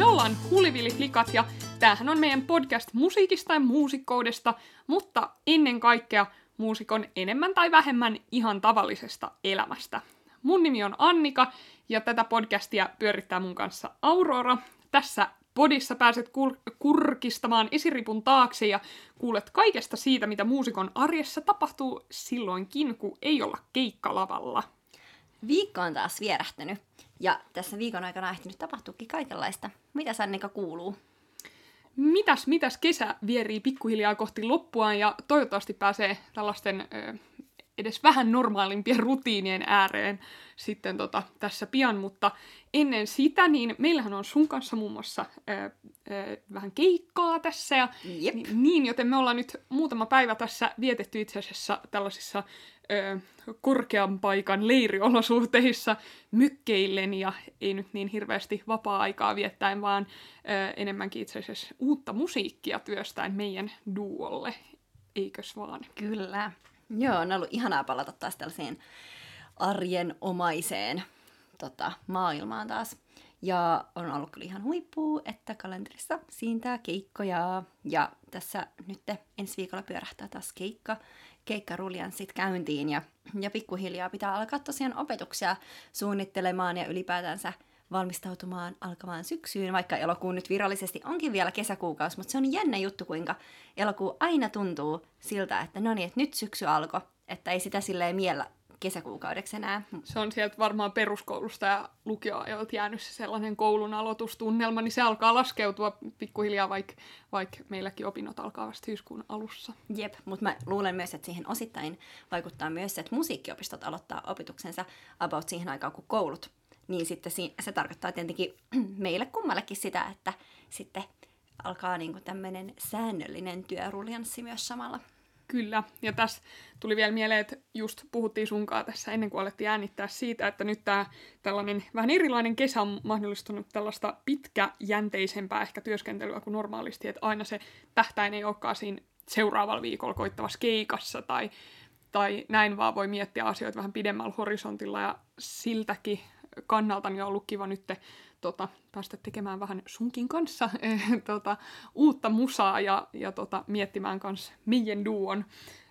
Me ollaan Hulivili-flikat ja tämähän on meidän podcast musiikista ja muusikkoudesta, mutta ennen kaikkea muusikon enemmän tai vähemmän ihan tavallisesta elämästä. Mun nimi on Annika ja tätä podcastia pyörittää mun kanssa Aurora. Tässä podissa pääset kur- kurkistamaan esiripun taakse ja kuulet kaikesta siitä, mitä muusikon arjessa tapahtuu silloinkin, kun ei olla keikkalavalla. Viikko on taas vierähtänyt ja tässä viikon aikana on ehtinyt tapahtuukin kaikenlaista. Mitä Sannika kuuluu? Mitäs, mitäs kesä vierii pikkuhiljaa kohti loppuaan ja toivottavasti pääsee tällaisten ö, edes vähän normaalimpien rutiinien ääreen sitten tota, tässä pian, mutta ennen sitä, niin meillähän on sun kanssa muun muassa ö, ö, vähän keikkaa tässä ja Jep. ni- niin, joten me ollaan nyt muutama päivä tässä vietetty itse asiassa tällaisissa ö, korkean paikan leiriolosuhteissa mykkeillen ja ei nyt niin hirveästi vapaa-aikaa viettäen, vaan ö, enemmänkin itse asiassa uutta musiikkia työstäen meidän duolle. Eikös vaan? Kyllä. Joo, on ollut ihanaa palata taas tällaiseen arjenomaiseen tota, maailmaan taas. Ja on ollut kyllä ihan huippuu, että kalenterissa siintää keikkoja. Ja tässä nyt ensi viikolla pyörähtää taas keikka, keikkaruljanssit käyntiin. Ja, ja pikkuhiljaa pitää alkaa tosiaan opetuksia suunnittelemaan ja ylipäätänsä valmistautumaan alkavaan syksyyn, vaikka elokuu nyt virallisesti onkin vielä kesäkuukausi, mutta se on jännä juttu, kuinka elokuu aina tuntuu siltä, että no niin, että nyt syksy alkoi, että ei sitä silleen miellä kesäkuukaudeksi enää. Se on sieltä varmaan peruskoulusta ja lukioajoilta jäänyt se sellainen koulun aloitustunnelma, niin se alkaa laskeutua pikkuhiljaa, vaikka vaik meilläkin opinnot alkaa vasta syyskuun alussa. Jep, mutta mä luulen myös, että siihen osittain vaikuttaa myös se, että musiikkiopistot aloittaa opetuksensa about siihen aikaan kuin koulut. Niin sitten si- se tarkoittaa tietenkin meille kummallekin sitä, että sitten alkaa niinku tämmöinen säännöllinen työruljanssi myös samalla. Kyllä, ja tässä tuli vielä mieleen, että just puhuttiin sunkaan tässä ennen kuin alettiin äänittää siitä, että nyt tämä tällainen vähän erilainen kesä on mahdollistunut tällaista pitkäjänteisempää ehkä työskentelyä kuin normaalisti, että aina se tähtäin ei olekaan siinä seuraavalla viikolla koittavassa keikassa tai, tai näin, vaan voi miettiä asioita vähän pidemmällä horisontilla ja siltäkin kannalta niin on ollut kiva nyt tota, päästä tekemään vähän sunkin kanssa tota, uutta musaa ja, ja tota, miettimään kanssa meidän duon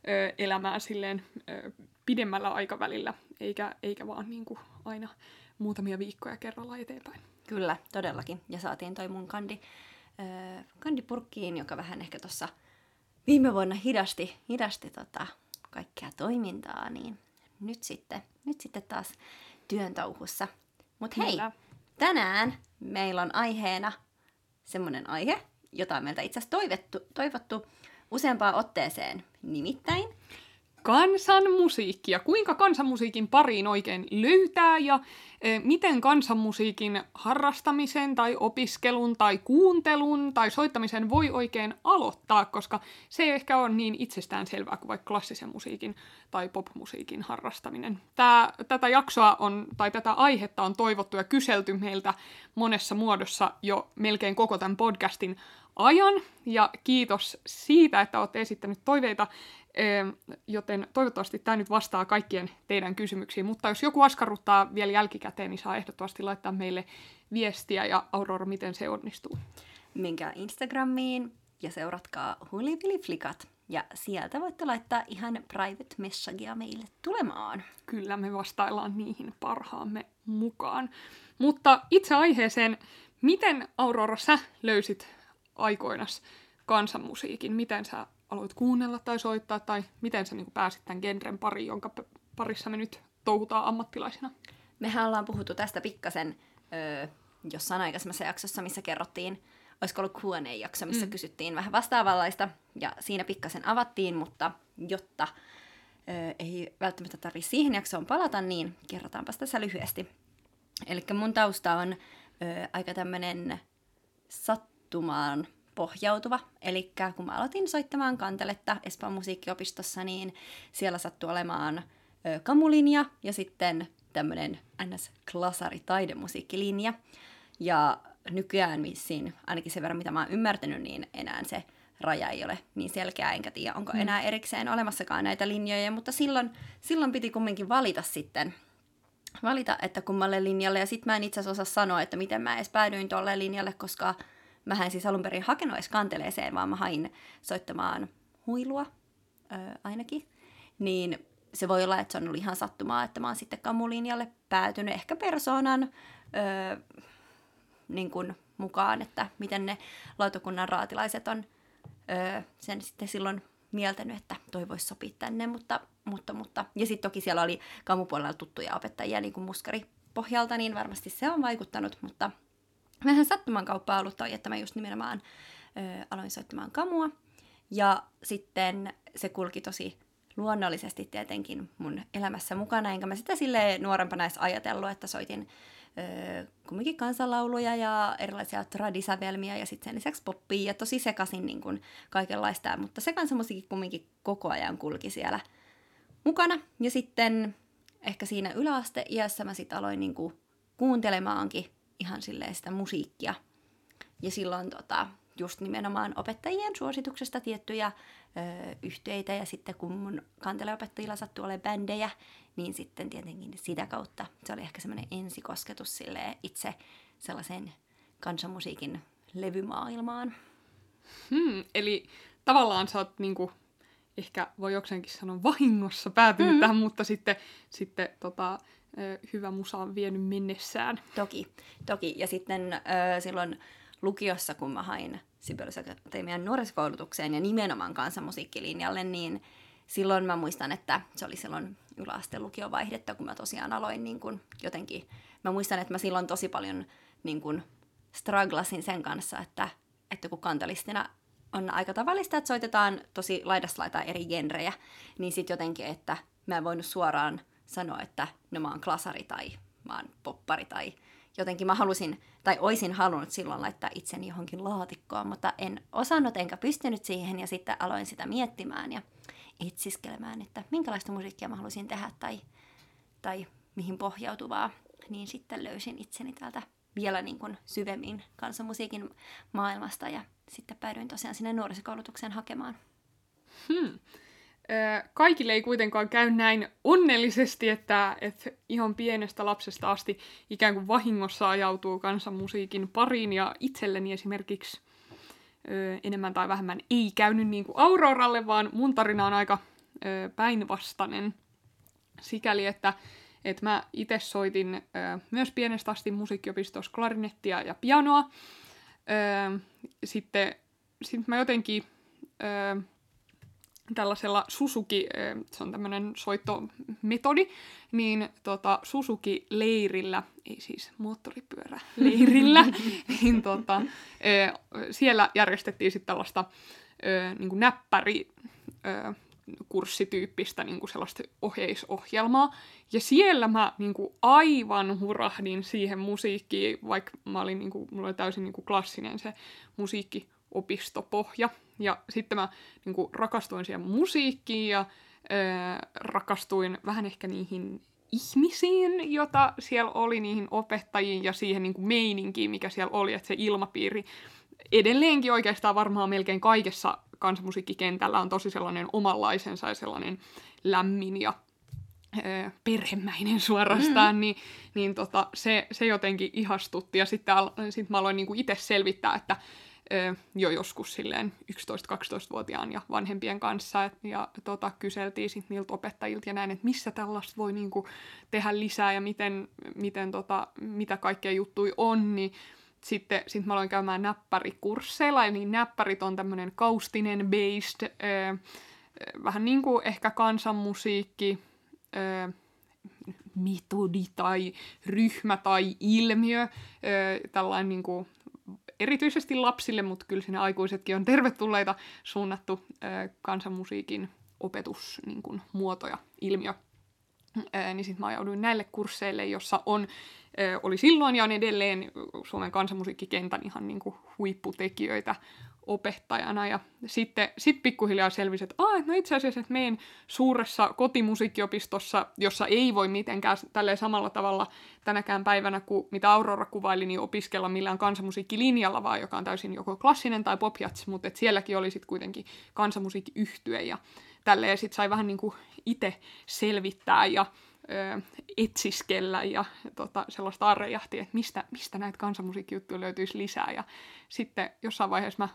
ö, elämää silleen ö, pidemmällä aikavälillä, eikä, eikä vaan niin kuin aina muutamia viikkoja kerralla eteenpäin. Kyllä, todellakin. Ja saatiin toi mun kandi, äh, kandipurkkiin, joka vähän ehkä tuossa viime vuonna hidasti, hidasti tota, kaikkea toimintaa, niin nyt sitten, nyt sitten taas työn touhussa. Mutta hei, Kyllä. tänään meillä on aiheena semmoinen aihe, jota on meiltä itse asiassa toivottu, toivottu useampaan otteeseen. Nimittäin Kansanmusiikki ja kuinka kansanmusiikin pariin oikein löytää ja e, miten kansanmusiikin harrastamisen tai opiskelun tai kuuntelun tai soittamisen voi oikein aloittaa, koska se ei ehkä ole niin itsestään selvää kuin vaikka klassisen musiikin tai popmusiikin harrastaminen. Tää, tätä jaksoa on, tai tätä aihetta on toivottu ja kyselty meiltä monessa muodossa jo melkein koko tämän podcastin ajan, ja kiitos siitä, että olette esittänyt toiveita, joten toivottavasti tämä nyt vastaa kaikkien teidän kysymyksiin, mutta jos joku askarruttaa vielä jälkikäteen, niin saa ehdottomasti laittaa meille viestiä, ja Aurora, miten se onnistuu? menkää Instagramiin ja seuratkaa Hulivili-flikat. Ja sieltä voitte laittaa ihan private messagea meille tulemaan. Kyllä me vastaillaan niihin parhaamme mukaan. Mutta itse aiheeseen, miten Aurora sä löysit aikoinas kansanmusiikin? Miten sä aloit kuunnella tai soittaa, tai miten sä niin pääsit tämän genren pariin, jonka parissa me nyt touhutaan ammattilaisina? Mehän ollaan puhuttu tästä pikkasen öö, jossain aikaisemmassa jaksossa, missä kerrottiin, olisiko ollut Q&A-jakso, missä mm. kysyttiin vähän vastaavanlaista, ja siinä pikkasen avattiin, mutta jotta öö, ei välttämättä tarvitse siihen jaksoon palata, niin kerrotaanpas tässä lyhyesti. Eli mun tausta on öö, aika tämmönen sattumaan pohjautuva. Eli kun mä aloitin soittamaan kanteletta Espoon musiikkiopistossa, niin siellä sattui olemaan ö, kamulinja ja sitten tämmöinen NS-klasari taidemusiikkilinja. Ja nykyään vissiin, ainakin sen verran mitä mä oon ymmärtänyt, niin enää se raja ei ole niin selkeä, enkä tiedä onko Mm. enää erikseen olemassakaan näitä linjoja, mutta silloin, silloin piti kumminkin valita sitten valita, että kummalle linjalle. Ja sitten mä en itse asiassa osaa sanoa, että miten mä edes päädyin tolle linjalle, koska mä en siis alun perin hakenut edes kanteleeseen, vaan mä hain soittamaan huilua ö, ainakin. Niin se voi olla, että se on ollut ihan sattumaa, että mä oon sitten kamulinjalle päätynyt ehkä persoonan ö, niin kuin mukaan, että miten ne lautakunnan raatilaiset on ö, sen sitten silloin mieltänyt, että toi voisi sopia tänne, mutta, mutta, mutta. Ja sitten toki siellä oli kamupuolella tuttuja opettajia niin kuin muskari pohjalta, niin varmasti se on vaikuttanut, mutta vähän sattuman kauppaa ollut toi, että mä just nimenomaan ö, aloin soittamaan kamua. Ja sitten se kulki tosi luonnollisesti tietenkin mun elämässä mukana, enkä mä sitä sille nuorempana edes ajatellut, että soitin ö, kumminkin kansanlauluja ja erilaisia tradisävelmiä ja sitten sen lisäksi poppia ja tosi sekasin niin kuin kaikenlaista, mutta se kansanmusiikki kumminkin koko ajan kulki siellä mukana. Ja sitten ehkä siinä yläasteiässä mä sitten aloin niin kuin kuuntelemaankin ihan silleen sitä musiikkia. Ja silloin tota, just nimenomaan opettajien suosituksesta tiettyjä ö, yhteitä ja sitten kun mun kanteleopettajilla sattui olemaan bändejä, niin sitten tietenkin sitä kautta se oli ehkä semmoinen ensikosketus sille itse sellaiseen kansanmusiikin levymaailmaan. Hmm, eli tavallaan sä oot niinku, ehkä voi jokseenkin sanoa vahingossa päätynyt mm. tähän, mutta sitten, sitten tota, hyvä musa on vienyt mennessään. Toki, toki. Ja sitten silloin lukiossa, kun mä hain Sibelius Akatemian nuorisokoulutukseen ja nimenomaan kansanmusiikkilinjalle, niin silloin mä muistan, että se oli silloin yläasteen lukiovaihdetta, kun mä tosiaan aloin niin kun jotenkin, mä muistan, että mä silloin tosi paljon niin kun struglasin sen kanssa, että, että kun kantalistina on aika tavallista, että soitetaan tosi laidasta eri genrejä, niin sitten jotenkin, että mä en voinut suoraan sanoa, että no mä oon klasari tai mä oon poppari tai jotenkin mä halusin, tai oisin halunnut silloin laittaa itseni johonkin laatikkoon, mutta en osannut enkä pystynyt siihen ja sitten aloin sitä miettimään ja etsiskelemään, että minkälaista musiikkia mä haluaisin tehdä tai, tai mihin pohjautuvaa, niin sitten löysin itseni täältä vielä niin kuin syvemmin kansanmusiikin maailmasta ja sitten päädyin tosiaan sinne nuorisokoulutukseen hakemaan. Hmm kaikille ei kuitenkaan käy näin onnellisesti, että, että ihan pienestä lapsesta asti ikään kuin vahingossa ajautuu kansanmusiikin pariin ja itselleni esimerkiksi ö, enemmän tai vähemmän ei käynyt niin kuin Auroralle, vaan mun tarina on aika ö, päinvastainen sikäli, että että mä itse soitin ö, myös pienestä asti musiikkiopistossa klarinettia ja pianoa. Ö, sitten sit mä jotenkin ö, tällaisella Susuki, se on tämmöinen soittometodi, niin tota, Susuki-leirillä, ei siis moottoripyörä-leirillä, niin tota, siellä järjestettiin sitten tällaista niin kuin näppäri kurssityyppistä niin kuin sellaista ohjeisohjelmaa. Ja siellä mä niin kuin aivan hurahdin siihen musiikkiin, vaikka mä olin, niin kuin, mulla oli täysin niin kuin klassinen se musiikkiopistopohja. Ja sitten mä niin kuin, rakastuin siihen musiikkiin ja ö, rakastuin vähän ehkä niihin ihmisiin, jota siellä oli, niihin opettajiin ja siihen niin kuin meininkiin, mikä siellä oli, että se ilmapiiri edelleenkin oikeastaan varmaan melkein kaikessa kansanmusiikkikentällä on tosi sellainen omanlaisensa ja sellainen lämmin ja ö, perhemäinen suorastaan, mm. niin, niin tota, se, se jotenkin ihastutti. Ja sitten sit mä aloin niinku itse selvittää, että jo joskus silleen 11-12-vuotiaan ja vanhempien kanssa et, ja tota, kyseltiin sitten niiltä opettajilta ja näin, että missä tällaista voi niinku, tehdä lisää ja miten, miten tota, mitä kaikkea juttui on, niin sitten sit mä aloin käymään näppärikursseilla, eli näppärit on tämmöinen kaustinen based, ö, vähän niin kuin ehkä kansanmusiikki, ö, metodi tai ryhmä tai ilmiö, ö, tällainen niin kuin erityisesti lapsille, mutta kyllä sinne aikuisetkin on tervetulleita suunnattu kansanmusiikin opetus niin kuin, muoto ja ilmiö. Niin sitten mä ajauduin näille kursseille, jossa on, oli silloin ja on edelleen Suomen kansanmusiikkikentän ihan niin kuin, huipputekijöitä opettajana. Ja sitten sit pikkuhiljaa selvisi, että, Aa, no itse asiassa, että meidän suuressa kotimusiikkiopistossa, jossa ei voi mitenkään tälle samalla tavalla tänäkään päivänä, kuin mitä Aurora kuvaili, niin opiskella millään kansanmusiikkilinjalla, vaan joka on täysin joko klassinen tai popjats, mutta et sielläkin oli sitten kuitenkin kansanmusiikkiyhtye ja tälleen sitten sai vähän niin itse selvittää ja ö, etsiskellä ja tota, sellaista arrejahtia, että mistä, mistä näitä kansanmusiikkijuttuja löytyisi lisää. Ja sitten jossain vaiheessa mä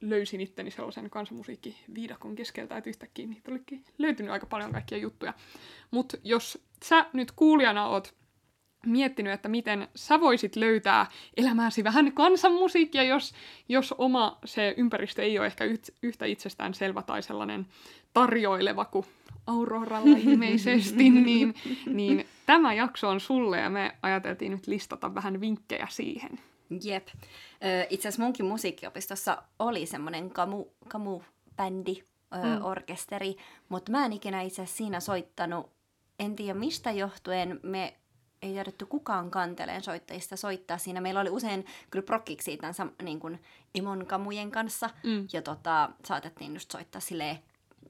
löysin itteni sellaisen kansanmusiikkiviidakon keskeltä, että yhtäkkiä niitä olikin löytynyt aika paljon kaikkia juttuja. Mutta jos sä nyt kuulijana oot miettinyt, että miten sä voisit löytää elämääsi vähän kansanmusiikkia, jos, jos oma se ympäristö ei ole ehkä yhtä itsestään selvä tai sellainen tarjoileva kuin Auroralla ilmeisesti, niin, niin tämä jakso on sulle ja me ajateltiin nyt listata vähän vinkkejä siihen. Jep. Itse asiassa munkin musiikkiopistossa oli semmoinen kamu, kamu-bändi, mm. orkesteri, mutta mä en ikinä itse asiassa siinä soittanut. En tiedä mistä johtuen me ei tiedetty kukaan kanteleen soittajista soittaa siinä. Meillä oli usein kyllä prokkiksi tämän niin kuin Imon kamujen kanssa. Mm. Ja tota, saatettiin just soittaa silleen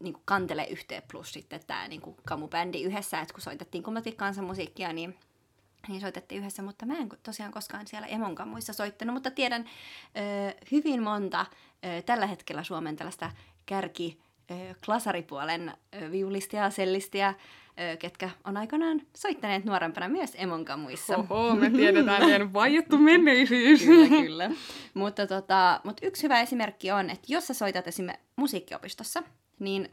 niin kuin kantele yhteen plus sitten tämä niin kuin kamubändi yhdessä. Että kun soitettiin kummatkin kansanmusiikkia, niin niin soitettiin yhdessä, mutta mä en tosiaan koskaan siellä Emon kamuissa soittanut, mutta tiedän ö, hyvin monta ö, tällä hetkellä Suomen tällaista kärki klasaripuolen viulistia ja sellistia ketkä on aikanaan soittaneet nuorempana myös emonkamuissa. Oho, me tiedetään meidän vaiettu menneisyys. kyllä, kyllä. mutta, tota, mutta yksi hyvä esimerkki on, että jos sä soitat esimerkiksi musiikkiopistossa, niin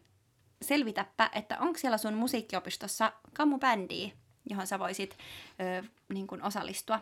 selvitäpä, että onko siellä sun musiikkiopistossa kamubändiä, johon sä voisit ö, niin kuin osallistua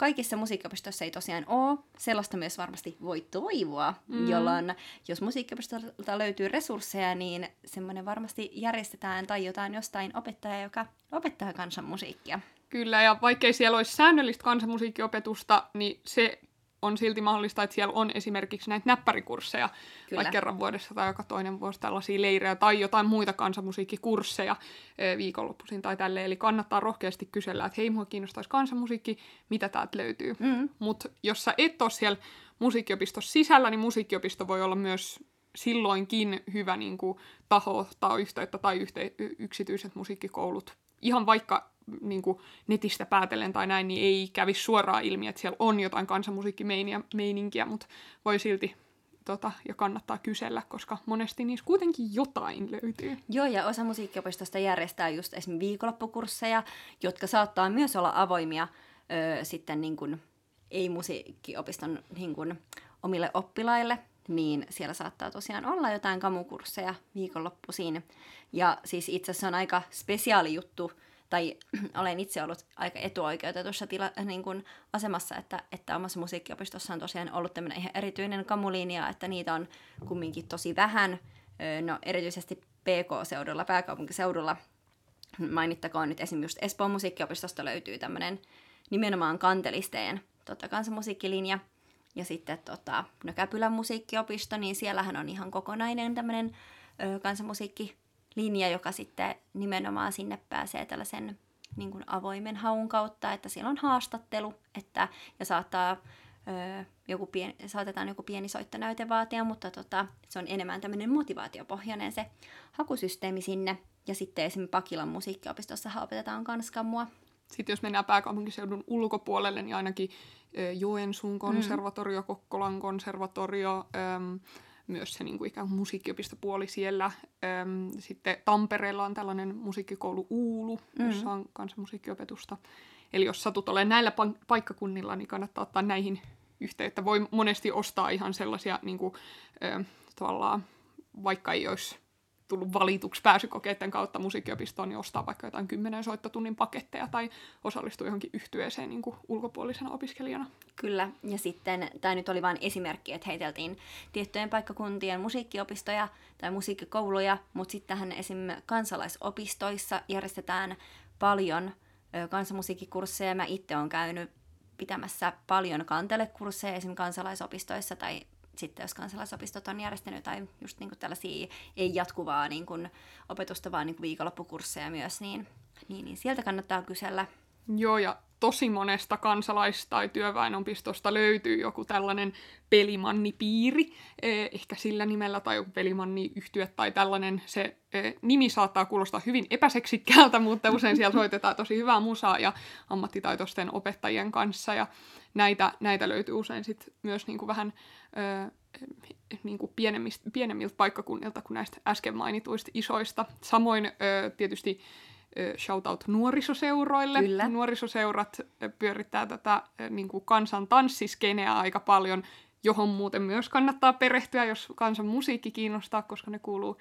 kaikissa musiikkiopistoissa ei tosiaan ole. Sellaista myös varmasti voi toivoa, mm. jolloin jos musiikkiopistolta löytyy resursseja, niin semmoinen varmasti järjestetään tai jotain jostain opettaja, joka opettaa kansanmusiikkia. Kyllä, ja vaikkei siellä olisi säännöllistä kansanmusiikkiopetusta, niin se on silti mahdollista, että siellä on esimerkiksi näitä näppärikursseja, Kyllä. vaikka kerran vuodessa tai joka toinen vuosi tällaisia leirejä tai jotain muita kansanmusiikkikursseja viikonloppuisin tai tälleen. Eli kannattaa rohkeasti kysellä, että hei, mua kiinnostaisi kansanmusiikki, mitä täältä löytyy. Mm. Mutta jos sä et ole siellä musiikkiopistossa sisällä, niin musiikkiopisto voi olla myös silloinkin hyvä niin kuin, taho ottaa yhteyttä tai yhte, yksityiset musiikkikoulut. Ihan vaikka niin kuin netistä päätellen tai näin, niin ei kävisi suoraan ilmi, että siellä on jotain kansanmusiikkimeininkiä, mutta voi silti tota, ja kannattaa kysellä, koska monesti niissä kuitenkin jotain löytyy. Joo, ja osa musiikkiopistosta järjestää just esimerkiksi viikonloppukursseja, jotka saattaa myös olla avoimia ö, sitten niin kuin, ei-musiikkiopiston niin kuin, omille oppilaille, niin siellä saattaa tosiaan olla jotain kamukursseja viikonloppuisin. Ja siis itse asiassa on aika spesiaali juttu, tai olen itse ollut aika etuoikeutetussa tila, niin kuin asemassa, että, että omassa musiikkiopistossa on tosiaan ollut tämmöinen ihan erityinen kamulinja, että niitä on kumminkin tosi vähän, no erityisesti PK-seudulla, pääkaupunkiseudulla, mainittakoon nyt esimerkiksi just Espoon musiikkiopistosta löytyy tämmöinen nimenomaan kantelisteen tota, kansanmusiikkilinja, ja sitten tota, no Käpylän musiikkiopisto, niin siellähän on ihan kokonainen tämmöinen kansanmusiikki linja, joka sitten nimenomaan sinne pääsee tällaisen niin kuin avoimen haun kautta, että siellä on haastattelu, että, ja saattaa ö, joku pieni, saatetaan joku pieni soittonäyte vaatia, mutta tota, se on enemmän tämmöinen motivaatiopohjainen se hakusysteemi sinne. Ja sitten esimerkiksi Pakilan musiikkiopistossa opetetaan kanskamua. Sitten jos mennään pääkaupunkiseudun ulkopuolelle, niin ainakin Joensuun konservatorio, mm. Kokkolan konservatorio, myös se niin kuin ikään kuin musiikkiopistopuoli siellä. Öm, sitten Tampereella on tällainen musiikkikoulu Uulu, mm. jossa on myös musiikkiopetusta. Eli jos satut olemaan näillä paikkakunnilla, niin kannattaa ottaa näihin yhteyttä. Voi monesti ostaa ihan sellaisia, niin kuin, ö, tavallaan, vaikka ei olisi tullut valituksi pääsykokeiden kautta musiikkiopistoon, niin ostaa vaikka jotain kymmenen soittotunnin paketteja tai osallistua johonkin yhtyeeseen niin ulkopuolisena opiskelijana. Kyllä, ja sitten tämä nyt oli vain esimerkki, että heiteltiin tiettyjen paikkakuntien musiikkiopistoja tai musiikkikouluja, mutta sittenhän esim. kansalaisopistoissa järjestetään paljon kansanmusiikkikursseja. Mä itse olen käynyt pitämässä paljon kantelekursseja esim. kansalaisopistoissa tai sitten jos kansalaisopistot on järjestänyt tai just niin kuin tällaisia ei jatkuvaa niin kuin opetusta, vaan niin kuin viikonloppukursseja myös, niin, niin, niin sieltä kannattaa kysellä. Joo, ja tosi monesta kansalais- tai työväenopistosta löytyy joku tällainen pelimannipiiri, eh, ehkä sillä nimellä, tai joku pelimanniyhtyö tai tällainen. Se eh, nimi saattaa kuulostaa hyvin epäseksikkäältä, mutta usein siellä soitetaan tosi hyvää musaa ja ammattitaitoisten opettajien kanssa, ja näitä, näitä löytyy usein sit myös niinku vähän ö, niinku pienemmiltä, pienemmiltä paikkakunnilta kuin näistä äsken mainituista isoista. Samoin ö, tietysti shoutout nuorisoseuroille. Kyllä. Nuorisoseurat pyörittää tätä niin kuin kansan tanssiskeneä aika paljon, johon muuten myös kannattaa perehtyä, jos kansan musiikki kiinnostaa, koska ne kuuluu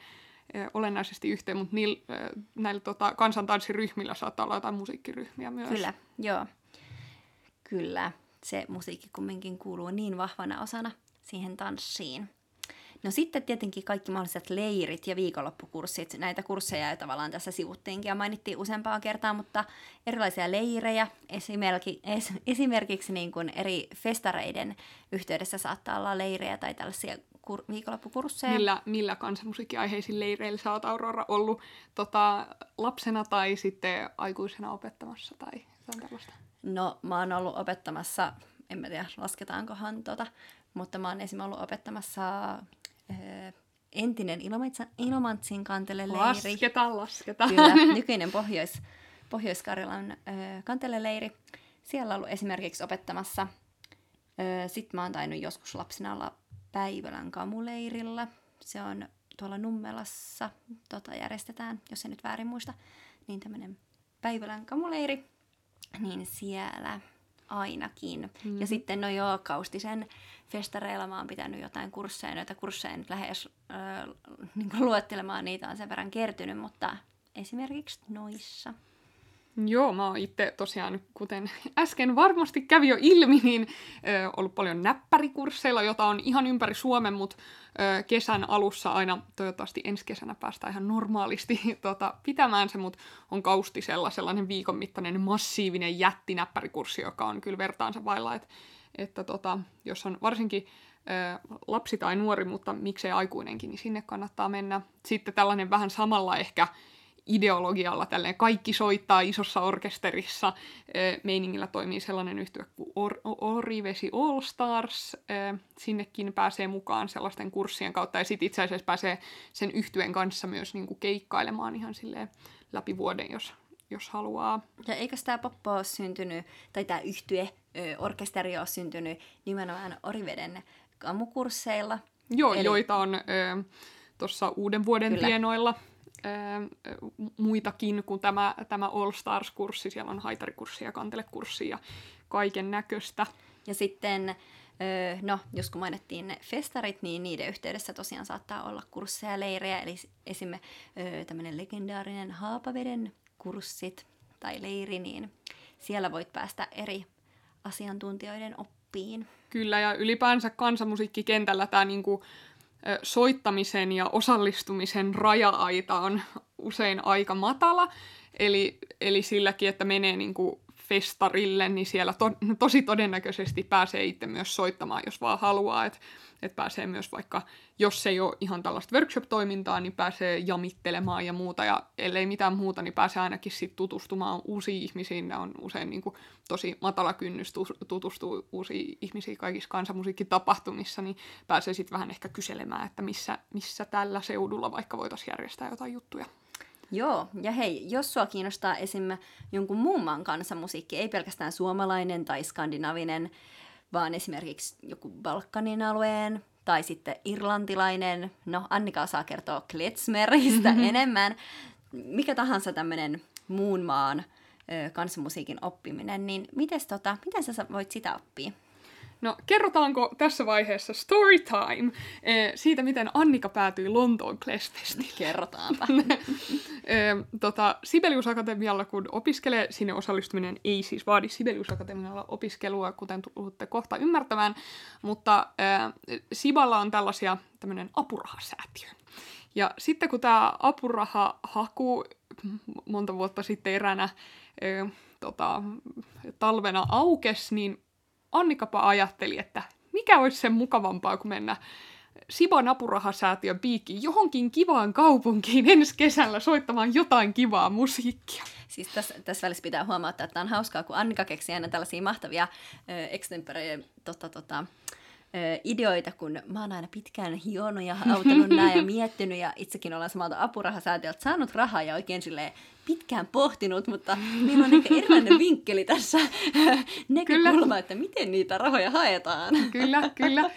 olennaisesti yhteen, mutta niillä, näillä tota, kansantanssiryhmillä saattaa olla jotain musiikkiryhmiä myös. Kyllä, joo. Kyllä, se musiikki kumminkin kuuluu niin vahvana osana siihen tanssiin. No sitten tietenkin kaikki mahdolliset leirit ja viikonloppukurssit. Näitä kursseja jo tavallaan tässä sivuttiinkin ja mainittiin useampaa kertaa, mutta erilaisia leirejä, esimerkiksi, es, esimerkiksi niin kuin eri festareiden yhteydessä saattaa olla leirejä tai tällaisia kur, viikonloppukursseja. Millä, millä kansanmusiikkiaiheisiin leireillä sä oot Aurora ollut tota, lapsena tai sitten aikuisena opettamassa tai jotain tällaista? No mä oon ollut opettamassa, en mä tiedä lasketaankohan tota, mutta mä oon esimerkiksi ollut opettamassa äh, entinen Ilomantsin kanteleleiri. Lasketaan, lasketaan. Kyllä, nykyinen Pohjois, Pohjois-Karjalan äh, kanteleleiri. Siellä on ollut esimerkiksi opettamassa. Äh, Sitten mä oon tainnut joskus lapsena olla Päivälän kamuleirillä. Se on tuolla Nummelassa, tota järjestetään, jos en nyt väärin muista, niin tämmöinen Päivälän kamuleiri. Niin siellä ainakin. Mm-hmm. Ja sitten no joo, Kaustisen festareilla mä oon pitänyt jotain kursseja, noita kursseja nyt lähes äh, niin luettelemaan, niitä on sen verran kertynyt, mutta esimerkiksi noissa. Joo, mä oon itse tosiaan, kuten äsken varmasti kävi jo ilmi, niin ö, ollut paljon näppärikursseilla, jota on ihan ympäri Suomen, mutta ö, kesän alussa aina, toivottavasti ensi kesänä päästään ihan normaalisti tota, pitämään se, mutta on kaustisella sellainen viikon mittainen massiivinen jättinäppärikurssi, joka on kyllä vertaansa vailla, että, että tota, jos on varsinkin ö, lapsi tai nuori, mutta miksei aikuinenkin, niin sinne kannattaa mennä. Sitten tällainen vähän samalla ehkä ideologialla tälleen kaikki soittaa isossa orkesterissa. Meiningillä toimii sellainen yhtye kuin Or- Orivesi All Stars. Sinnekin pääsee mukaan sellaisten kurssien kautta ja sitten itse asiassa pääsee sen yhtyeen kanssa myös niinku keikkailemaan ihan silleen läpi vuoden, jos, jos haluaa. Ja eikö tämä poppo ole syntynyt, tai tämä yhtye, orkesteri ole syntynyt nimenomaan Oriveden kamukursseilla? Joo, Eli... joita on tuossa uuden vuoden Kyllä. tienoilla muitakin kuin tämä, tämä All Stars-kurssi. Siellä on haitarikurssi ja kantelekurssi ja kaiken näköistä. Ja sitten, no, jos kun mainittiin ne festarit, niin niiden yhteydessä tosiaan saattaa olla kursseja ja leirejä. Eli esim. tämmöinen legendaarinen Haapaveden kurssit tai leiri, niin siellä voit päästä eri asiantuntijoiden oppiin. Kyllä, ja ylipäänsä kansanmusiikkikentällä tämä niinku, soittamisen ja osallistumisen raja-aita on usein aika matala. Eli, eli silläkin, että menee niin kuin festarille, niin siellä to, tosi todennäköisesti pääsee itse myös soittamaan, jos vaan haluaa. Että et pääsee myös vaikka, jos ei ole ihan tällaista workshop-toimintaa, niin pääsee jamittelemaan ja muuta. Ja ellei mitään muuta, niin pääsee ainakin sit tutustumaan uusiin ihmisiin. Ne on usein niin kuin, tosi matala kynnys tutustua uusiin ihmisiin kaikissa kansanmusiikkitapahtumissa, niin pääsee sitten vähän ehkä kyselemään, että missä, missä tällä seudulla vaikka voitaisiin järjestää jotain juttuja. Joo, ja hei, jos sua kiinnostaa esim. jonkun muun maan kansanmusiikki, ei pelkästään suomalainen tai skandinavinen, vaan esimerkiksi joku Balkanin alueen tai sitten irlantilainen, no Annika saa kertoa Kletsmeristä mm-hmm. enemmän, mikä tahansa tämmöinen muun maan ö, kansanmusiikin oppiminen, niin mites tota, miten sä voit sitä oppia? No, kerrotaanko tässä vaiheessa story time eh, siitä, miten Annika päätyi Lontoon Klesfestille? Kerrotaanpa. eh, tota, Sibelius Akatemialla, kun opiskelee, sinne osallistuminen ei siis vaadi Sibelius Akatemialla opiskelua, kuten tulutte kohta ymmärtämään, mutta eh, Siballa on tällaisia tämmöinen apurahasäätiö. Ja sitten kun tämä apurahahaku monta vuotta sitten eränä eh, tota, talvena aukes, niin Annikapa ajatteli, että mikä olisi sen mukavampaa kuin mennä Sibon apurahasäätiön piikkiin johonkin kivaan kaupunkiin ensi kesällä soittamaan jotain kivaa musiikkia. Siis tässä, tässä välissä pitää huomata, että on hauskaa, kun Annika keksii aina tällaisia mahtavia ö, extempore tota, tota, ideoita, kun mä oon aina pitkään hionut ja autellut näin ja miettinyt ja itsekin olen samalta apurahasäätiöltä saanut rahaa ja oikein silleen pitkään pohtinut, mutta niillä on ehkä erilainen vinkkeli tässä näkökulma, että miten niitä rahoja haetaan. Kyllä, kyllä.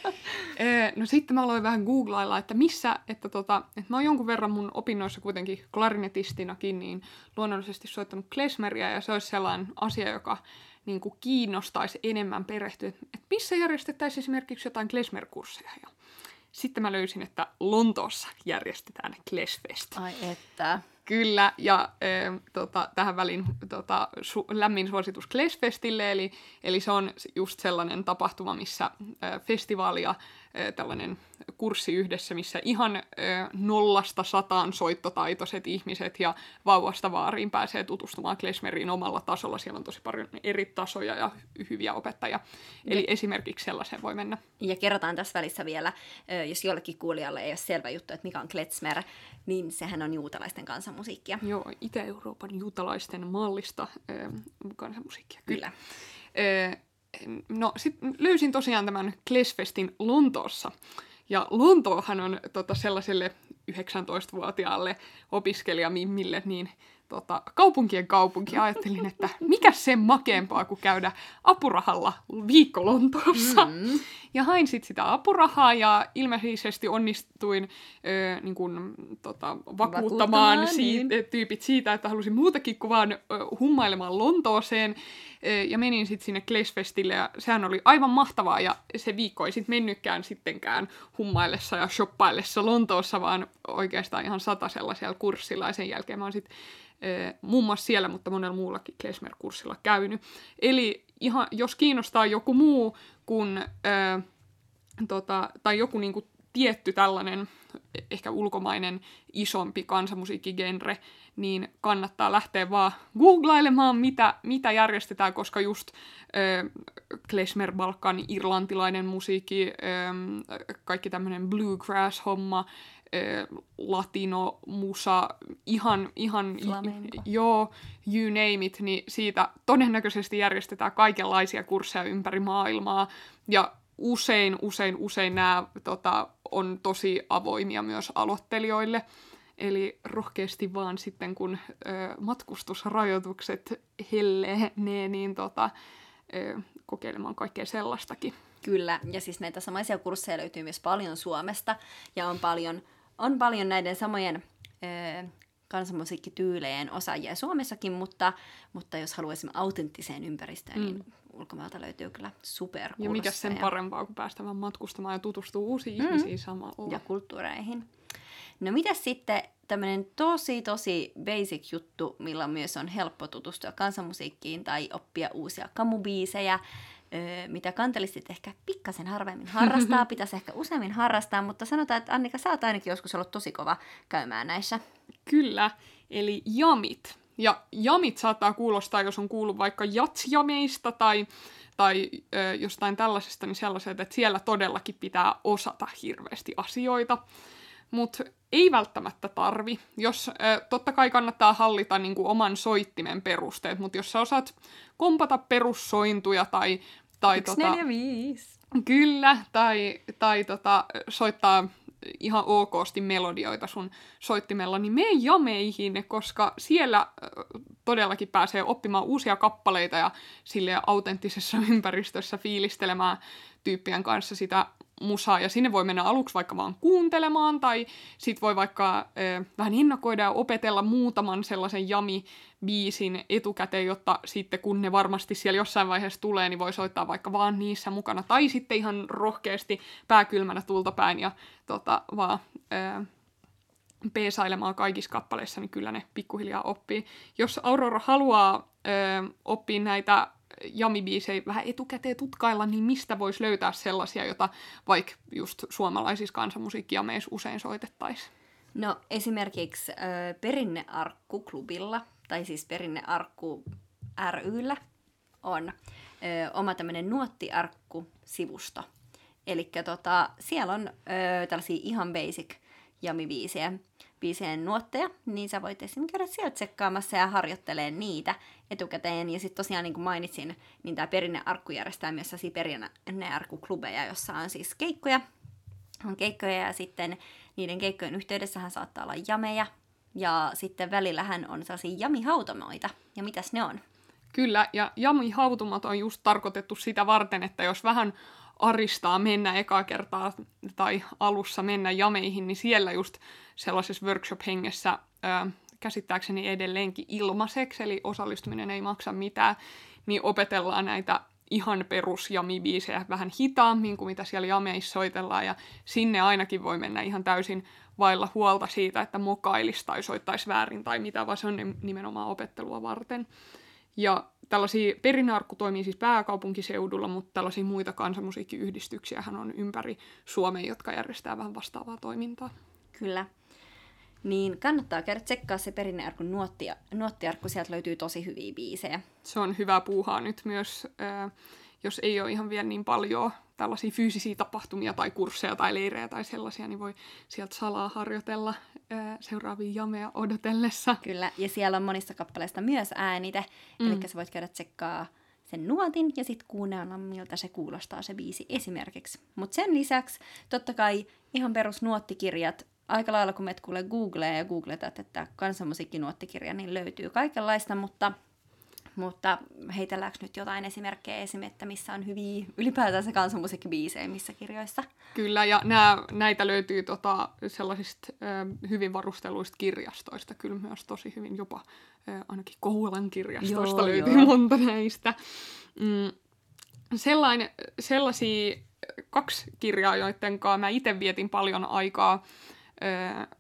No sitten mä aloin vähän googlailla, että missä, että, tota, että mä oon jonkun verran mun opinnoissa kuitenkin klarinetistinakin, niin luonnollisesti soittanut klesmeriä ja se olisi sellainen asia, joka niin kuin kiinnostaisi enemmän perehtyä, että missä järjestettäisiin esimerkiksi jotain klesmerkursseja. Ja sitten mä löysin, että Lontoossa järjestetään Klesfest. Ai että. Kyllä, ja äh, tota, tähän väliin tota, su- lämmin suositus Klesfestille, eli, eli se on just sellainen tapahtuma, missä äh, festivaali ja tällainen kurssi yhdessä, missä ihan nollasta sataan soittotaitoiset ihmiset ja vauvasta vaariin pääsee tutustumaan klesmeriin omalla tasolla. Siellä on tosi paljon eri tasoja ja hyviä opettajia. Eli ja. esimerkiksi sellaiseen voi mennä. Ja kerrotaan tässä välissä vielä, jos jollekin kuulijalle ei ole selvä juttu, että mikä on klezmer, niin sehän on juutalaisten kansanmusiikkia. Joo, Itä-Euroopan juutalaisten mallista kansanmusiikkia. Kyllä. Kyllä no sit löysin tosiaan tämän Klesfestin Lontoossa. Ja Lontoohan on tota, sellaiselle 19-vuotiaalle opiskelijamimmille niin tota, kaupunkien kaupunki. Ajattelin, että mikä sen makeampaa kuin käydä apurahalla viikko Lontoossa. Mm. Ja hain sitten sitä apurahaa ja ilmeisesti onnistuin ö, niin kun, tota, vakuuttamaan, vakuuttamaan siitä, niin. tyypit siitä, että halusin muutakin kuin vaan ö, hummailemaan Lontooseen. Ö, ja menin sitten sinne Klesfestille ja sehän oli aivan mahtavaa ja se viikko ei sitten mennytkään sittenkään hummaillessa ja shoppaillessa Lontoossa, vaan oikeastaan ihan satasella siellä kurssilla ja sen jälkeen mä oon sitten muun muassa siellä, mutta monella muullakin Klesmer-kurssilla käynyt. Eli ihan, jos kiinnostaa joku muu kuin, ää, tota, tai joku niinku tietty tällainen ehkä ulkomainen isompi kansanmusiikkigenre, niin kannattaa lähteä vaan googlailemaan, mitä, mitä järjestetään, koska just äh, klezmer, balkan, irlantilainen musiikki, äh, kaikki tämmöinen bluegrass-homma, latino, musa, ihan, ihan joo, you name it, niin siitä todennäköisesti järjestetään kaikenlaisia kursseja ympäri maailmaa. Ja usein, usein, usein nämä tota, on tosi avoimia myös aloittelijoille. Eli rohkeasti vaan sitten, kun ö, matkustusrajoitukset hellenee, niin tota, ö, kokeilemaan kaikkea sellaistakin. Kyllä, ja siis näitä samaisia kursseja löytyy myös paljon Suomesta, ja on paljon on paljon näiden samojen ö, kansanmusiikkityylejä osaajia Suomessakin, mutta, mutta jos haluaisimme autenttiseen ympäristöön, niin mm. niin ulkomailta löytyy kyllä super Ja mikä sen parempaa, kun päästä vaan matkustamaan ja tutustuu uusiin mm. ihmisiin samalla. Ja kulttuureihin. No mitä sitten tämmöinen tosi tosi basic juttu, millä myös on helppo tutustua kansanmusiikkiin tai oppia uusia kamubiisejä, mitä kantelistit ehkä pikkasen harvemmin harrastaa, pitäisi ehkä useammin harrastaa, mutta sanotaan, että Annika, sä oot ainakin joskus ollut tosi kova käymään näissä. Kyllä, eli jamit. Ja jamit saattaa kuulostaa, jos on kuullut vaikka jatsjameista tai, tai ö, jostain tällaisesta, niin sellaiset, että siellä todellakin pitää osata hirveästi asioita mutta ei välttämättä tarvi. Jos, äh, totta kai kannattaa hallita niin kuin, oman soittimen perusteet, mutta jos sä osaat kompata perussointuja tai... tai 1, tota, 4, 5. Kyllä, tai, tai tota, soittaa ihan okosti melodioita sun soittimella, niin mene jameihin, koska siellä todellakin pääsee oppimaan uusia kappaleita ja sille autenttisessa ympäristössä fiilistelemään tyyppien kanssa sitä musaa, ja sinne voi mennä aluksi vaikka vaan kuuntelemaan, tai sit voi vaikka äh, vähän innokoida ja opetella muutaman sellaisen jami-biisin etukäteen, jotta sitten kun ne varmasti siellä jossain vaiheessa tulee, niin voi soittaa vaikka vaan niissä mukana, tai sitten ihan rohkeasti pääkylmänä tulta päin ja tota, vaan äh, peesailemaan kaikissa kappaleissa, niin kyllä ne pikkuhiljaa oppii. Jos Aurora haluaa ö, oppia näitä jamibiisejä vähän etukäteen tutkailla, niin mistä voisi löytää sellaisia, joita vaikka just suomalaisissa kansanmusiikkijameissa usein soitettaisiin? No esimerkiksi äh, Perinnearkku-klubilla, tai siis Perinnearkku ryllä, on äh, oma tämmöinen nuottiarkku-sivusto. Eli tota, siellä on äh, tällaisia ihan basic jamibiisien biisien nuotteja, niin sä voit esimerkiksi käydä sieltä tsekkaamassa ja harjoittelee niitä etukäteen. Ja sitten tosiaan, niin kuin mainitsin, niin tämä perinnearkku järjestää myös sellaisia perinnearkkuklubeja, jossa on siis keikkoja. On keikkoja ja sitten niiden keikkojen yhteydessähän saattaa olla jameja. Ja sitten välillähän on sellaisia jamihautomoita. Ja mitäs ne on? Kyllä, ja jamihautumat on just tarkoitettu sitä varten, että jos vähän aristaa mennä ekaa kertaa tai alussa mennä jameihin, niin siellä just sellaisessa workshop-hengessä ää, käsittääkseni edelleenkin ilmaiseksi, eli osallistuminen ei maksa mitään, niin opetellaan näitä ihan perus jamibiisejä vähän hitaammin kuin mitä siellä jameissa soitellaan, ja sinne ainakin voi mennä ihan täysin vailla huolta siitä, että mokailisi tai soittaisi väärin tai mitä, vaan se on nimenomaan opettelua varten. Ja tällaisia, perinnearkku toimii siis pääkaupunkiseudulla, mutta tällaisia muita kansanmusiikkiyhdistyksiä on ympäri Suomen, jotka järjestää vähän vastaavaa toimintaa. Kyllä. Niin kannattaa käydä tsekkaa se perinnearkun nuotti, nuottiarkku, sieltä löytyy tosi hyviä biisejä. Se on hyvä puuhaa nyt myös, jos ei ole ihan vielä niin paljon tällaisia fyysisiä tapahtumia tai kursseja tai leirejä tai sellaisia, niin voi sieltä salaa harjoitella seuraavia jameja odotellessa. Kyllä, ja siellä on monista kappaleista myös äänite, mm. eli sä voit käydä tsekkaa sen nuotin ja sitten kuunnella, miltä se kuulostaa se biisi esimerkiksi. Mutta sen lisäksi totta kai ihan perus nuottikirjat, aika lailla kun menet kuule Googleen ja googletat, että kansanmusiikkinuottikirja, niin löytyy kaikenlaista, mutta mutta heitelläänkö nyt jotain esimerkkejä esim. että missä on hyviä ylipäätään kansanmusiikkibiisejä missä kirjoissa? Kyllä, ja nää, näitä löytyy tota, sellaisista ö, hyvin varusteluista kirjastoista kyllä myös tosi hyvin, jopa ö, ainakin Kouvolan kirjastoista joo, löytyy joo. monta näistä. Mm, sellainen, sellaisia kaksi kirjaa, joiden kanssa mä itse vietin paljon aikaa,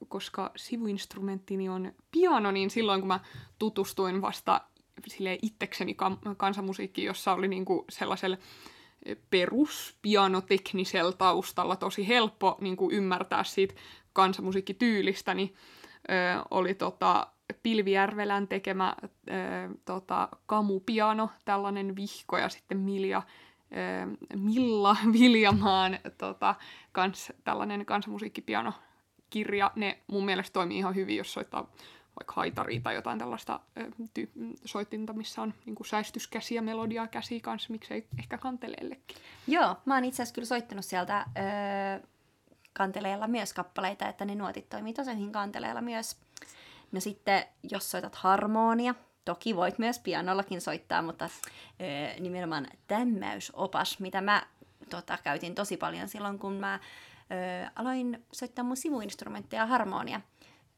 koska sivuinstrumenttini on piano, niin silloin kun mä tutustuin vasta sille itsekseni kansanmusiikki, jossa oli niinku sellaisella peruspianoteknisellä taustalla tosi helppo niinku ymmärtää siitä kansanmusiikkityylistä, niin ö, oli tota, Pilvijärvelän tekemä ö, tota, kamupiano, tällainen vihko, ja sitten Milja, Milla Viljamaan tota, kans, tällainen kansanmusiikkipiano kirja, ne mun mielestä toimii ihan hyvin, jos soittaa vaikka haitaria tai jotain tällaista ty- soittinta, missä on niin säistyskäsi ja melodiaa käsi kanssa, miksei ehkä kanteleellekin. Joo, mä oon itse asiassa kyllä soittanut sieltä öö, kanteleella myös kappaleita, että ne nuotit toimii tosi hyvin kanteleella myös. No sitten, jos soitat harmonia, toki voit myös pianollakin soittaa, mutta öö, nimenomaan tämmäysopas, mitä mä tota, käytin tosi paljon silloin, kun mä öö, aloin soittaa mun sivuinstrumentteja harmonia.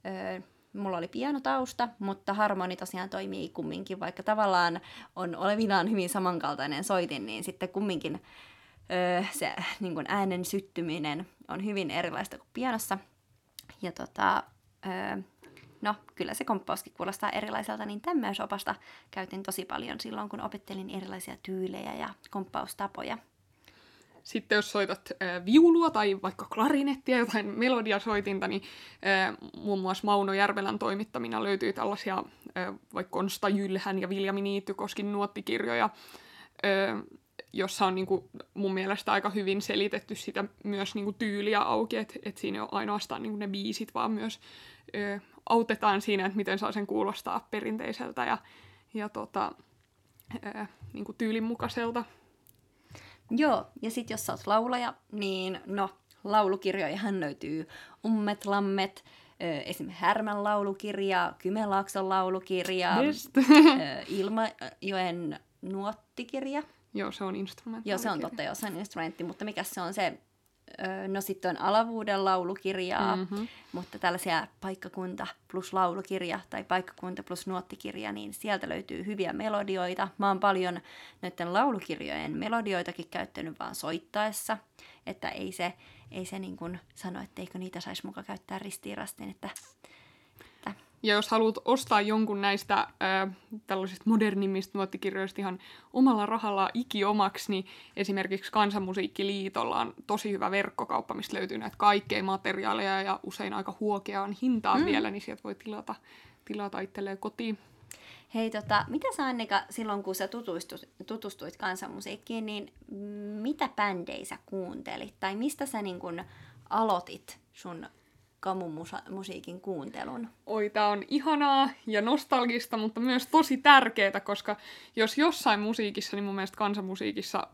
Öö, mulla oli pianotausta, mutta harmoni tosiaan toimii kumminkin, vaikka tavallaan on olevinaan hyvin samankaltainen soitin, niin sitten kumminkin öö, se niin kuin äänen syttyminen on hyvin erilaista kuin pianossa. Ja tota, öö, no, kyllä se komppauskin kuulostaa erilaiselta, niin tämmöisopasta käytin tosi paljon silloin, kun opettelin erilaisia tyylejä ja komppaustapoja. Sitten jos soitat äh, viulua tai vaikka klarinettia, jotain melodiasoitinta, niin äh, muun muassa Mauno Järvelän toimittamina löytyy tällaisia äh, vaikka Konsta Jylhän ja Viljami Niittykoskin nuottikirjoja, äh, jossa on niin kuin, mun mielestä aika hyvin selitetty sitä myös niin kuin, tyyliä auki, että et siinä ole ainoastaan niin kuin ne biisit, vaan myös äh, autetaan siinä, että miten saa sen kuulostaa perinteiseltä ja, ja tota, äh, niin kuin tyylin mukaiselta. Joo, ja sitten jos sä oot laulaja, niin no, laulukirjojahan löytyy Ummet, Lammet, esim. Härmän laulukirja, Kymelaakson laulukirja, Ilmajoen nuottikirja. Joo, se on instrumentti. Joo, se on totta, joo, se on instrumentti, mutta mikä se on se no sitten on alavuuden laulukirjaa, mm-hmm. mutta tällaisia paikkakunta plus laulukirja tai paikkakunta plus nuottikirja, niin sieltä löytyy hyviä melodioita. Mä oon paljon näiden laulukirjojen melodioitakin käyttänyt vaan soittaessa, että ei se, ei se niin kuin sano, etteikö niitä saisi muka käyttää ristiirastin, että ja jos haluat ostaa jonkun näistä äh, tällaisista modernimmista nuottikirjoista ihan omalla rahalla ikiomaksi, niin esimerkiksi Kansanmusiikkiliitolla on tosi hyvä verkkokauppa, mistä löytyy näitä kaikkea materiaaleja ja usein aika huokeaan hintaan mm. vielä, niin sieltä voi tilata, tilata itselleen kotiin. Hei, tota, mitä sä Annika, silloin kun sä tutustuit, tutustuit kansanmusiikkiin, niin mitä bändejä sä kuuntelit? Tai mistä sä niin kun aloitit sun kamumusiikin kuuntelun? Oi, tää on ihanaa ja nostalgista, mutta myös tosi tärkeää, koska jos jossain musiikissa, niin mun mielestä kansanmusiikissa,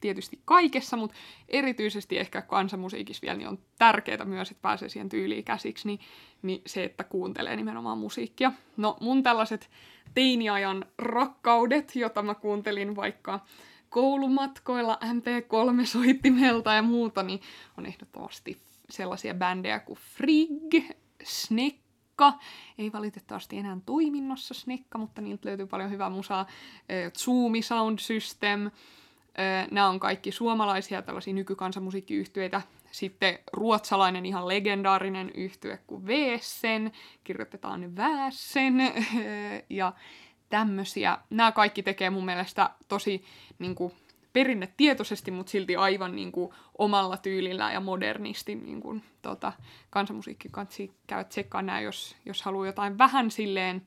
tietysti kaikessa, mutta erityisesti ehkä kansanmusiikissa vielä, niin on tärkeää myös, että pääsee siihen tyyliin käsiksi, niin, niin se, että kuuntelee nimenomaan musiikkia. No mun tällaiset teiniajan rakkaudet, jota mä kuuntelin vaikka koulumatkoilla MP3-soittimelta ja muuta, niin on ehdottomasti sellaisia bändejä kuin Frigg, Snekka, ei valitettavasti enää toiminnossa Snekka, mutta niiltä löytyy paljon hyvää musaa, Zoomi Sound System, nämä on kaikki suomalaisia tällaisia nykykansanmusiikkiyhtiöitä. Sitten ruotsalainen ihan legendaarinen yhtye kuin Veessen, kirjoitetaan Väsen, ja tämmöisiä. Nämä kaikki tekee mun mielestä tosi niin kuin, perinnetietoisesti, mutta silti aivan niin kuin, omalla tyylillä ja modernisti niin kuin, tota, kansanmusiikki kansi käy tsekkaan jos, jos haluaa jotain vähän silleen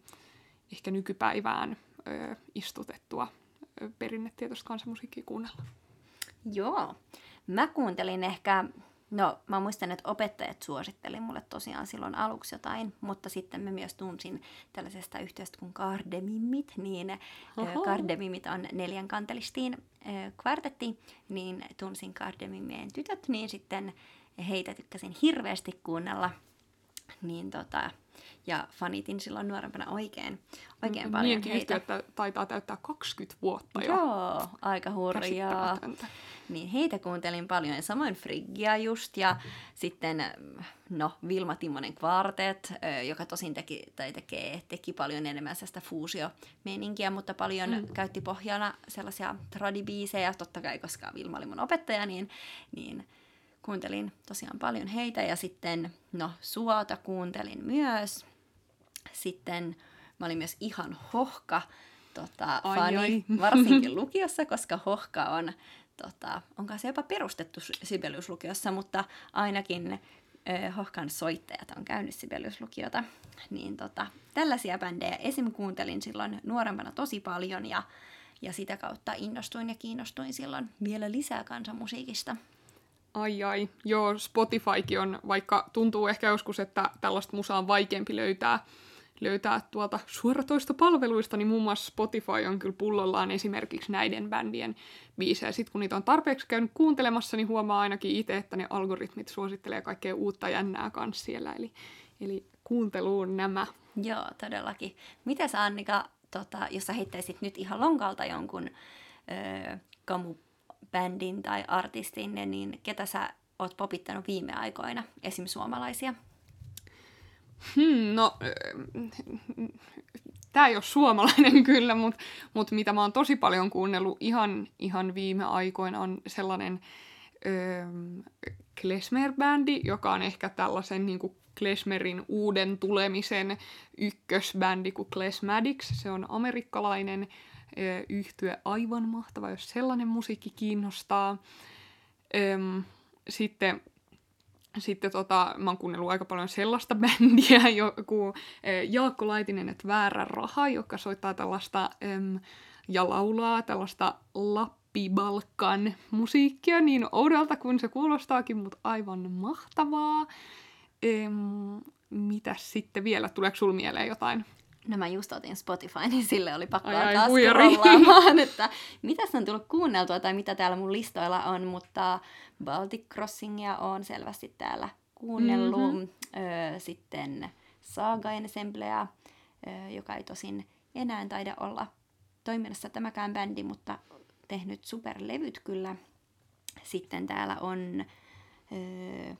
ehkä nykypäivään ö, istutettua perinnetietoista kansanmusiikkia kuunnella. Joo. Mä kuuntelin ehkä No, mä muistan, että opettajat suositteli mulle tosiaan silloin aluksi jotain, mutta sitten mä myös tunsin tällaisesta yhteydestä kuin Kardemimit, niin Oho. Kardemimit on neljän kantelistiin kvartetti, niin tunsin Kardemimien tytöt, niin sitten heitä tykkäsin hirveästi kuunnella. Niin tota, ja fanitin silloin nuorempana oikein, oikein mm, paljon niin, heitä. että taitaa täyttää 20 vuotta jo. Joo, aika hurjaa. Niin heitä kuuntelin paljon, ja samoin Friggia just, ja sitten no, Vilma Timonen Quartet, joka tosin teki, tai tekee, teki paljon enemmän sellaista fuusio-meininkiä, mutta paljon mm. käytti pohjana sellaisia tradibiisejä, totta kai koska Vilma oli mun opettaja, niin, niin kuuntelin tosiaan paljon heitä, ja sitten no, Suota kuuntelin myös, sitten mä olin myös ihan hohka tota, ai, fani, ai. varsinkin lukiossa, koska hohka on, tota, onkaan se jopa perustettu Sibelius-lukiossa, mutta ainakin ö, hohkan soittajat on käynyt Sibelius-lukiota. Niin tota, tällaisia bändejä esim. kuuntelin silloin nuorempana tosi paljon ja, ja sitä kautta innostuin ja kiinnostuin silloin vielä lisää kansanmusiikista. Ai ai, joo, Spotifykin on, vaikka tuntuu ehkä joskus, että tällaista musaa on vaikeampi löytää, löytää tuolta suoratoistopalveluista, niin muun muassa Spotify on kyllä pullollaan esimerkiksi näiden bändien biisejä. Sitten kun niitä on tarpeeksi käynyt kuuntelemassa, niin huomaa ainakin itse, että ne algoritmit suosittelee kaikkea uutta jännää kanssa siellä. Eli, eli kuunteluun nämä. Joo, todellakin. Mitäs Annika, tota, jos sä heittäisit nyt ihan lonkalta jonkun öö, kamubändin tai artistin, niin ketä sä oot popittanut viime aikoina, esim. suomalaisia? Hmm, no, tämä ei ole suomalainen kyllä, mutta mut mitä mä oon tosi paljon kuunnellut ihan, ihan viime aikoina on sellainen öö, klezmer-bändi, joka on ehkä tällaisen niin kuin klezmerin uuden tulemisen ykkösbändi kuin Klezmatics. Se on amerikkalainen yhtye, aivan mahtava, jos sellainen musiikki kiinnostaa. Öö, sitten sitten tota, mä oon kuunnellut aika paljon sellaista bändiä, joku Jaakko Laitinen, että Väärä raha, joka soittaa tällaista em, ja laulaa tällaista Lappi-Balkan musiikkia niin oudolta kuin se kuulostaakin, mutta aivan mahtavaa. Em, mitäs sitten vielä? Tuleeko sulla mieleen jotain? No mä just otin Spotify, niin sille oli pakko ai, alkaa scrollaamaan, että mitä on tullut kuunneltua tai mitä täällä mun listoilla on, mutta Baltic Crossingia on selvästi täällä kuunnellut. Mm-hmm. Öö, sitten Saga Ensemblea, öö, joka ei tosin enää taida olla toiminnassa tämäkään bändi, mutta tehnyt superlevyt kyllä. Sitten täällä on öö,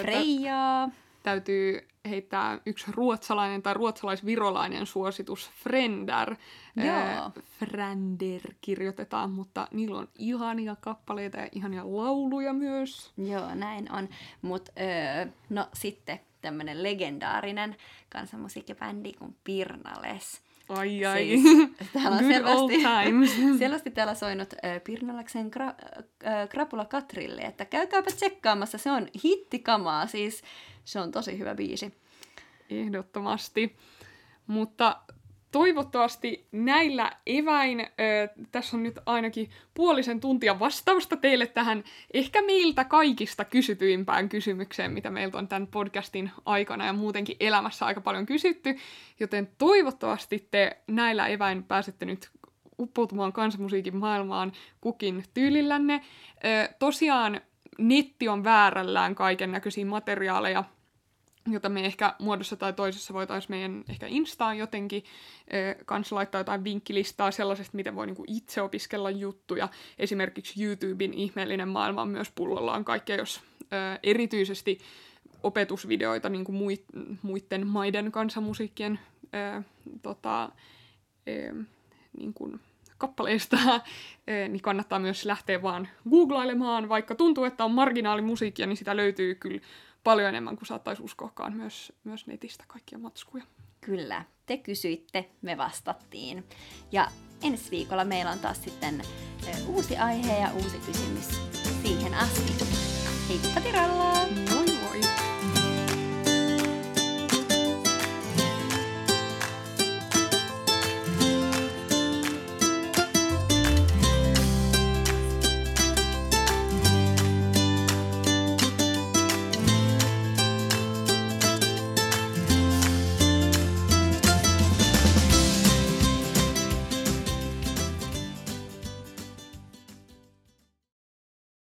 Freijaa täytyy heittää yksi ruotsalainen tai ruotsalaisvirolainen suositus, Frender. Joo. Frender kirjoitetaan, mutta niillä on ihania kappaleita ja ihania lauluja myös. Joo, näin on. Mutta öö, no sitten tämmöinen legendaarinen kansanmusiikkibändi kuin Pirnales. Ai ai, siis, täällä on Good selvästi, old times. selvästi täällä soinut äh, Pirnalaksen kra, äh, Krapula Katrille, että käykääpä tsekkaamassa, se on hittikamaa, siis se on tosi hyvä biisi. Ehdottomasti. Mutta toivottavasti näillä eväin, ö, tässä on nyt ainakin puolisen tuntia vastausta teille tähän ehkä meiltä kaikista kysytyimpään kysymykseen, mitä meiltä on tämän podcastin aikana ja muutenkin elämässä aika paljon kysytty, joten toivottavasti te näillä eväin pääsette nyt uppoutumaan kansanmusiikin maailmaan kukin tyylillänne. Ö, tosiaan netti on väärällään kaiken näköisiä materiaaleja, jota me ehkä muodossa tai toisessa voitaisiin meidän ehkä Instaan jotenkin ö, kanssa laittaa jotain vinkkilistaa sellaisesta, miten voi niinku itse opiskella juttuja. Esimerkiksi YouTuben ihmeellinen maailma on myös pullollaan kaikkea, jos ö, erityisesti opetusvideoita niin kuin muit, muiden maiden kansanmusiikkien ö, tota, ö, niin kuin kappaleista, niin kannattaa myös lähteä vaan googlailemaan, vaikka tuntuu, että on marginaalimusiikkia, niin sitä löytyy kyllä paljon enemmän kuin saattaisi uskoakaan myös, myös netistä kaikkia matskuja. Kyllä, te kysyitte, me vastattiin. Ja ensi viikolla meillä on taas sitten uusi aihe ja uusi kysymys siihen asti. Heippa tiralla! Moi moi!